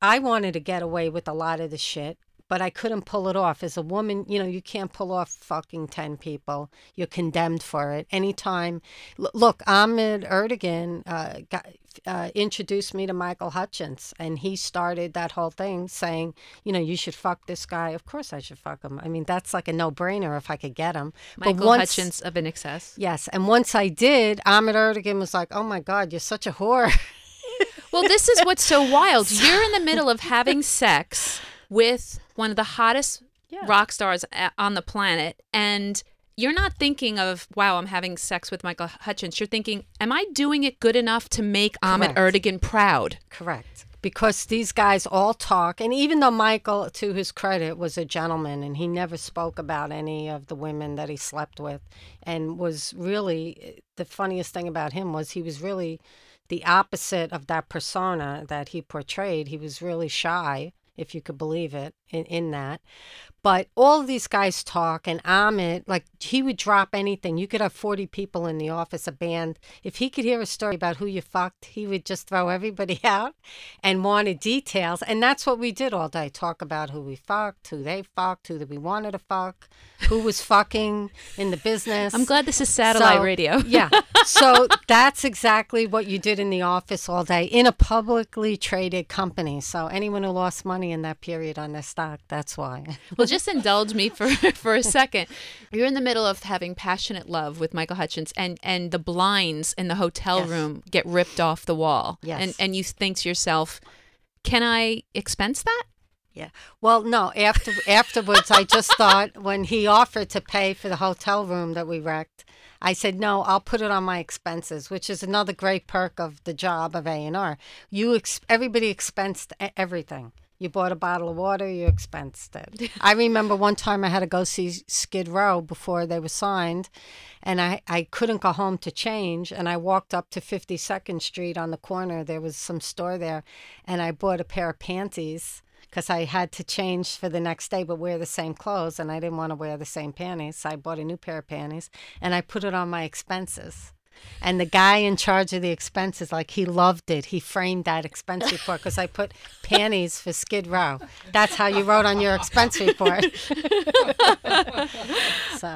I wanted to get away with a lot of the shit, but I couldn't pull it off. As a woman, you know, you can't pull off fucking 10 people. You're condemned for it. Anytime. L- look, Ahmet Ertegun uh, got, uh, introduced me to Michael Hutchence, and he started that whole thing saying, you know, you should fuck this guy. Of course I should fuck him. I mean, that's like a no brainer if I could get him. Michael but once, Hutchence of INXS. Yes. And once I did, Ahmet Ertegun was like, oh my God, you're such a whore. Well, this is what's so wild. You're in the middle of having sex with one of the hottest Yeah. rock stars on the planet, and you're not thinking of, wow, I'm having sex with Michael Hutchence. You're thinking, am I doing it good enough to make Ahmet. Ertegun proud? Correct. Because these guys all talk, and even though Michael, to his credit, was a gentleman and he never spoke about any of the women that he slept with, and was really eh, the funniest thing about him was he was really the opposite of that persona that he portrayed. He was really shy, if you could believe it, in, in that. But all of these guys talk, and Ahmet, like, he would drop anything. You could have 40 people in the office, a band. If he could hear a story about who you fucked, he would just throw everybody out and wanted details. And that's what we did all day talk about who we fucked, who they fucked, who that we wanted to fuck, who was fucking in the business. I'm glad this is satellite So, radio. yeah. So that's exactly what you did in the office all day in a publicly traded company. So anyone who lost money in that period on their stock, that's why. Well, just indulge me for for a second. You're in the middle of having passionate love with Michael Hutchence, and and the blinds in the hotel Yes. room get ripped off the wall. Yes. And and you think to yourself, can I expense that? Yeah. Well, no. After afterwards, I just thought when he offered to pay for the hotel room that we wrecked, I said no. I'll put it on my expenses, which is another great perk of the job of A and R. You ex- everybody expensed everything. You bought a bottle of water, you expensed it. I remember one time I had to go see Skid Row before they were signed, and I, I couldn't go home to change. And I walked up to 52nd Street on the corner. There was some store there, and I bought a pair of panties because I had to change for the next day but wear the same clothes, and I didn't want to wear the same panties. So I bought a new pair of panties, and I put it on my expenses. And the guy in charge of the expenses, like he loved it. He framed that expense report because I put panties for Skid Row. That's how you wrote on your expense report. so